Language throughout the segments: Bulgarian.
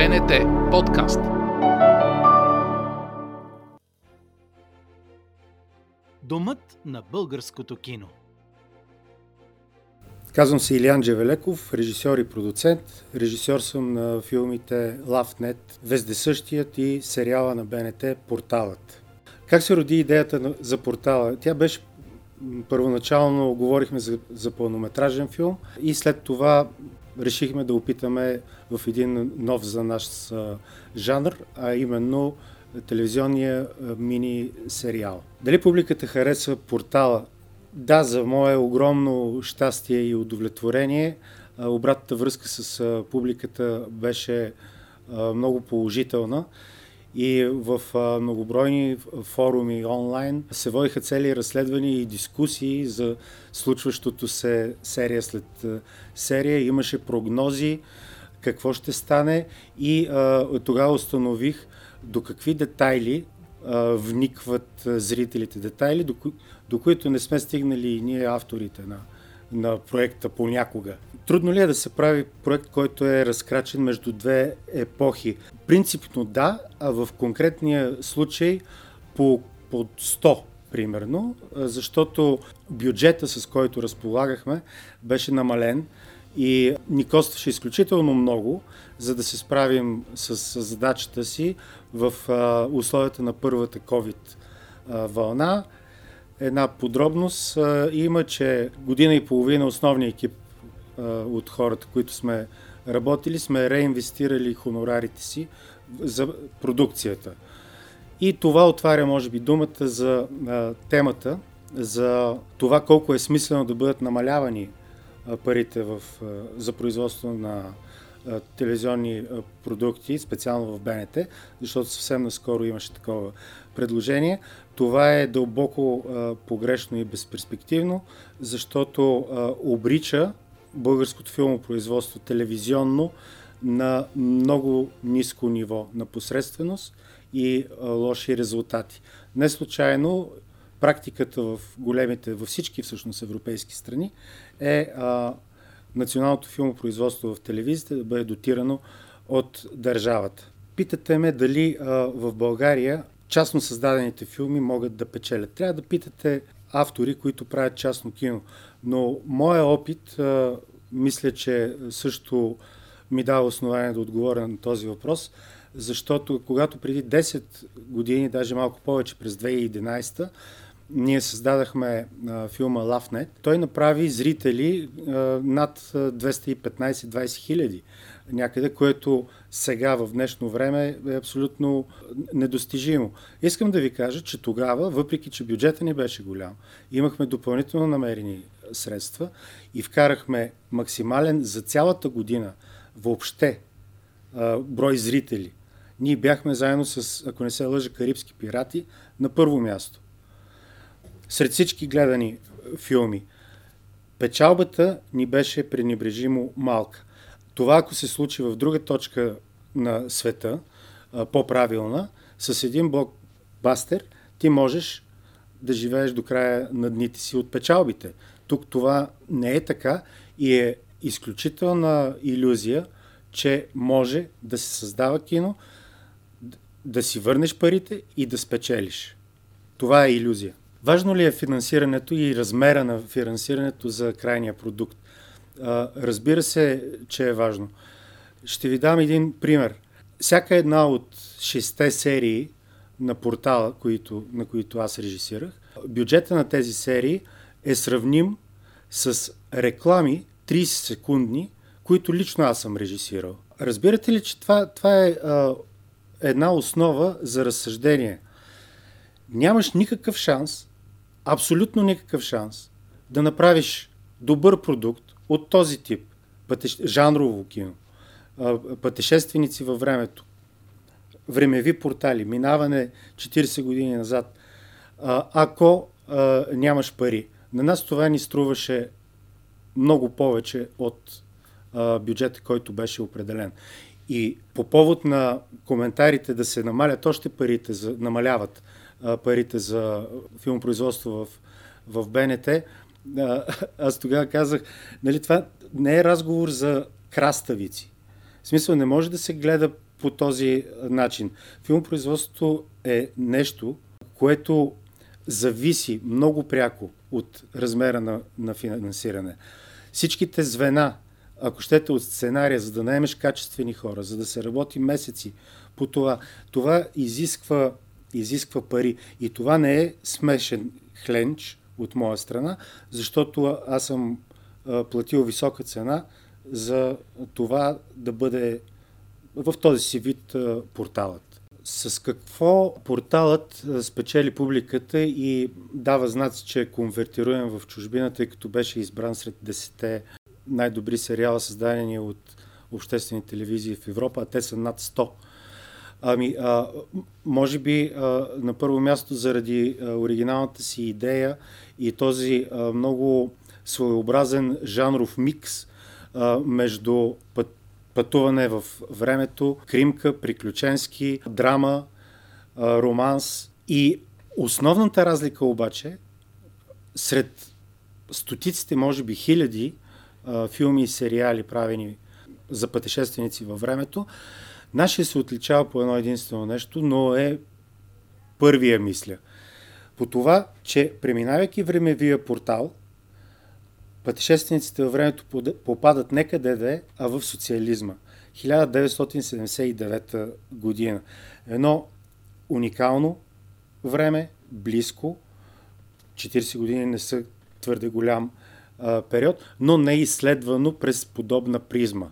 БНТ подкаст. Домът на българското кино. Казвам се Илиан Джевелеков, режисьор и продуцент. Режисьор съм на филмите LoveNet, Вездесъщият и сериала на БНТ Порталът. Как се роди идеята за портала? Тя беше първоначално говорихме за, за пълнометражен филм и след това решихме да опитаме в един нов за наш жанр, а именно телевизионния мини сериал. Дали публиката харесва портала? Да, за мое огромно щастие и удовлетворение. Обратната връзка с публиката беше много положителна и в многобройни форуми онлайн се водиха цели разследвания и дискусии за случващото се серия след серия. Имаше прогнози какво ще стане и тогава установих до какви детайли а, вникват зрителите. Детайли, до, до които не сме стигнали и ние авторите на, на проекта понякога. Трудно ли е да се прави проект, който е разкрачен между две епохи? Принципно да, а в конкретния случай по, по 100 примерно, защото бюджета, с който разполагахме, беше намален и ни костваше изключително много, за да се справим с, с задачата си в а, условията на първата COVID а, вълна. Една подробност а, има, че година и половина основният екип а, от хората, които сме работили, сме реинвестирали хонорарите си за продукцията. И това отваря, може би, думата за а, темата, за това колко е смислено да бъдат намалявани а, парите в, а, за производство на а, телевизионни а, продукти, специално в БНТ, защото съвсем наскоро имаше такова предложение. Това е дълбоко а, погрешно и безперспективно, защото а, обрича българското филмопроизводство телевизионно на много ниско ниво на посредственост и лоши резултати. Не случайно практиката в големите, във всички всъщност европейски страни е а, националното филмопроизводство в телевизията да бъде дотирано от държавата. Питате ме дали а, в България частно създадените филми могат да печелят. Трябва да питате автори, които правят частно кино. Но моя опит, мисля, че също ми дава основание да отговоря на този въпрос, защото когато преди 10 години, даже малко повече, през 2011 ние създадахме филма LoveNet. Той направи зрители над 215-20 хиляди някъде, което сега в днешно време е абсолютно недостижимо. Искам да ви кажа, че тогава, въпреки че бюджета ни беше голям, имахме допълнително намерени средства и вкарахме максимален за цялата година въобще брой зрители. Ние бяхме заедно с, ако не се лъжа, Карибски пирати на първо място. Сред всички гледани филми. Печалбата ни беше пренебрежимо малка. Това, ако се случи в друга точка на света, по-правилна, с един блокбастер, ти можеш да живееш до края на дните си от печалбите. Тук това не е така и е изключителна иллюзия, че може да се създава кино, да си върнеш парите и да спечелиш. Това е иллюзия. Важно ли е финансирането и размера на финансирането за крайния продукт? Разбира се, че е важно. Ще ви дам един пример. Всяка една от шесте серии на портала, които, на които аз режисирах, бюджета на тези серии е сравним с реклами 30 секундни, които лично аз съм режисирал. Разбирате ли, че това, това е а, една основа за разсъждение? Нямаш никакъв шанс, абсолютно никакъв шанс да направиш добър продукт от този тип, пътеш... жанрово кино, пътешественици във времето, времеви портали, минаване 40 години назад, ако нямаш пари. На нас това ни струваше много повече от бюджета, който беше определен. И по повод на коментарите да се намалят още парите, за, намаляват а, парите за филмопроизводство в, в БНТ, а, аз тогава казах, нали, това не е разговор за краставици. В смисъл, не може да се гледа по този начин. Филмопроизводството е нещо, което зависи много пряко от размера на, на финансиране. Всичките звена, ако щете от сценария, за да наемеш качествени хора, за да се работи месеци по това, това изисква, изисква пари. И това не е смешен хленч от моя страна, защото аз съм платил висока цена за това да бъде в този си вид порталът. С какво порталът спечели публиката и дава знаци, че е конвертируем в чужбина, тъй като беше избран сред 10 най-добри сериала, създадени от обществени телевизии в Европа, а те са над 100. Ами, а, може би а, на първо място заради а, оригиналната си идея и този а, много своеобразен жанров микс а, между път, пътуване в времето, кримка, приключенски, драма, а, романс. И основната разлика обаче сред стотиците, може би хиляди а, филми и сериали, правени за пътешественици във времето, Нашия се отличава по едно единствено нещо, но е първия мисля. По това, че преминавайки времевия портал, пътешествениците във времето попадат не къде да е, а в социализма. 1979 година. Едно уникално време, близко. 40 години не са твърде голям а, период, но не е изследвано през подобна призма.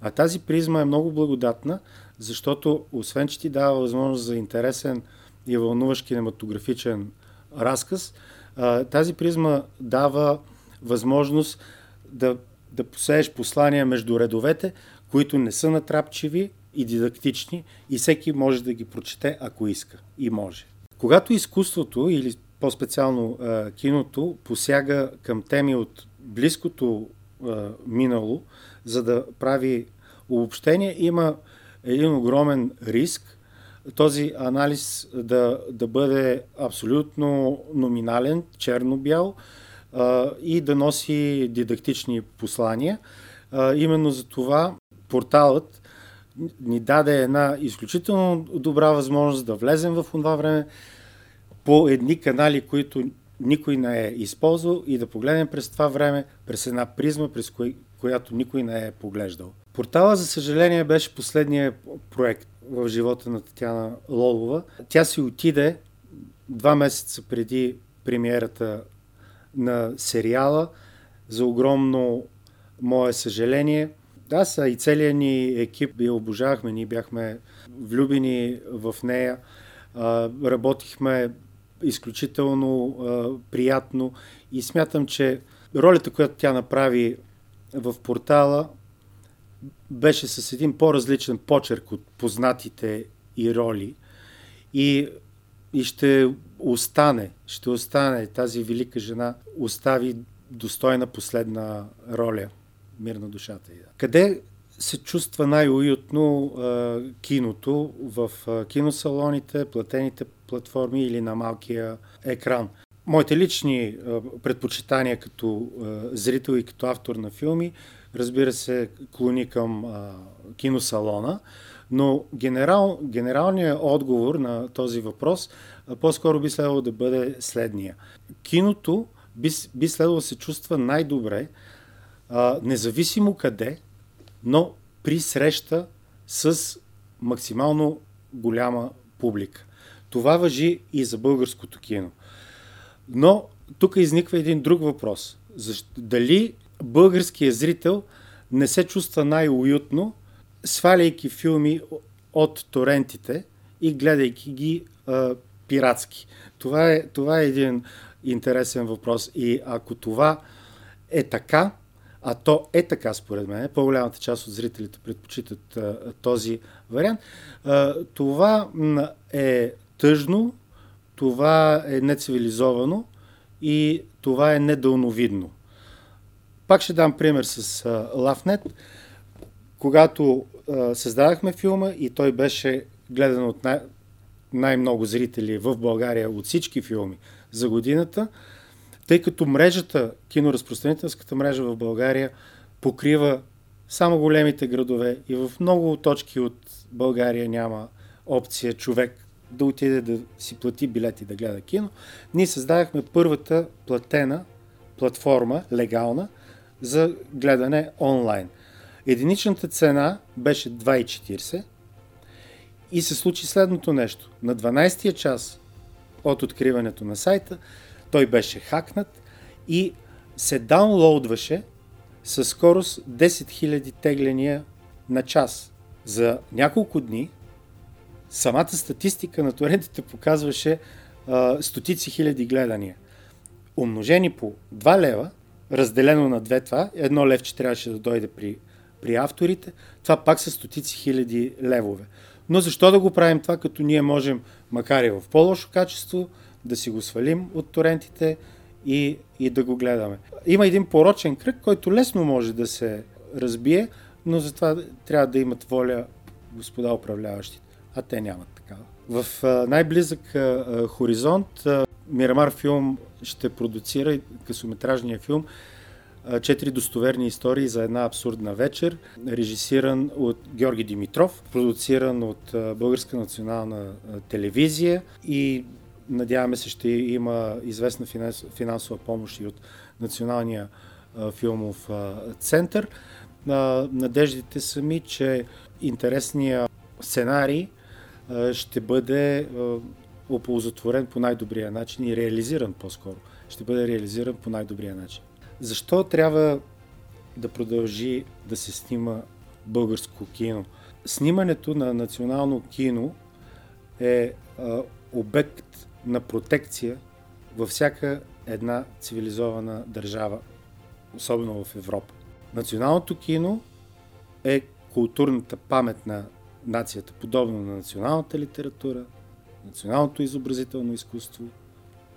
А тази призма е много благодатна, защото освен, че ти дава възможност за интересен и вълнуващ кинематографичен разказ, тази призма дава възможност да, да посееш послания между редовете, които не са натрапчиви и дидактични и всеки може да ги прочете, ако иска и може. Когато изкуството или по-специално киното посяга към теми от близкото минало, за да прави обобщение, има един огромен риск този анализ да, да бъде абсолютно номинален, черно-бял и да носи дидактични послания. А, именно за това порталът ни даде една изключително добра възможност да влезем в това време по едни канали, които никой не е използвал и да погледнем през това време, през една призма, през кой, която никой не е поглеждал. Портала, за съжаление, беше последния проект в живота на Татьяна Лолова. Тя си отиде два месеца преди премиерата на сериала. За огромно мое съжаление. Да, са и целият ни екип би обожавахме, ние бяхме влюбени в нея. работихме изключително приятно и смятам, че ролята, която тя направи в портала, беше с един по-различен почерк от познатите и роли. И, и ще остане, ще остане тази велика жена, остави достойна последна роля. Мир на душата. Къде се чувства най-уютно а, киното в а, киносалоните, платените платформи или на малкия екран? Моите лични предпочитания като зрител и като автор на филми разбира се, клони към киносалона, но генерал, генералният отговор на този въпрос по-скоро би следвало да бъде следния. Киното би, би следвало да се чувства най-добре, независимо къде, но при среща с максимално голяма публика. Това въжи и за българското кино. Но тук изниква един друг въпрос. Защо, дали българският зрител не се чувства най-уютно, сваляйки филми от торентите и гледайки ги а, пиратски. Това е, това е един интересен въпрос. И ако това е така, а то е така според мен, по-голямата част от зрителите предпочитат а, този вариант, а, това е тъжно, това е нецивилизовано и това е недълновидно. Пак ще дам пример с LoveNet. Когато а, създадахме филма и той беше гледан от най- най-много зрители в България от всички филми за годината, тъй като мрежата, киноразпространителската мрежа в България покрива само големите градове и в много точки от България няма опция човек да отиде да си плати билети да гледа кино, ние създадахме първата платена платформа, легална, за гледане онлайн. Единичната цена беше 2,40 и се случи следното нещо. На 12-я час от откриването на сайта той беше хакнат и се даунлоудваше със скорост 10 000 тегления на час. За няколко дни самата статистика на торентите показваше а, стотици хиляди гледания. Умножени по 2 лева, разделено на две това, едно левче трябваше да дойде при, при авторите, това пак са стотици хиляди левове. Но защо да го правим това, като ние можем, макар и в по-лошо качество, да си го свалим от торентите и, и да го гледаме. Има един порочен кръг, който лесно може да се разбие, но затова трябва да имат воля господа управляващите, а те нямат такава. В най-близък хоризонт Мирамар филм ще продуцира късометражния филм Четири достоверни истории за една абсурдна вечер, режисиран от Георги Димитров, продуциран от Българска национална телевизия и надяваме се ще има известна финансова помощ и от Националния филмов център. Надеждите са ми, че интересният сценарий ще бъде оползотворен по най-добрия начин и реализиран по-скоро. Ще бъде реализиран по най-добрия начин. Защо трябва да продължи да се снима българско кино? Снимането на национално кино е обект на протекция във всяка една цивилизована държава, особено в Европа. Националното кино е културната памет на нацията, подобно на националната литература, националното изобразително изкуство,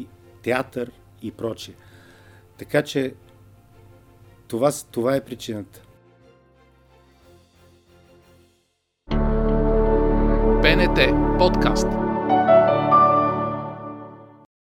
и театър и прочие. Така че това, това е причината. БНТ подкаст.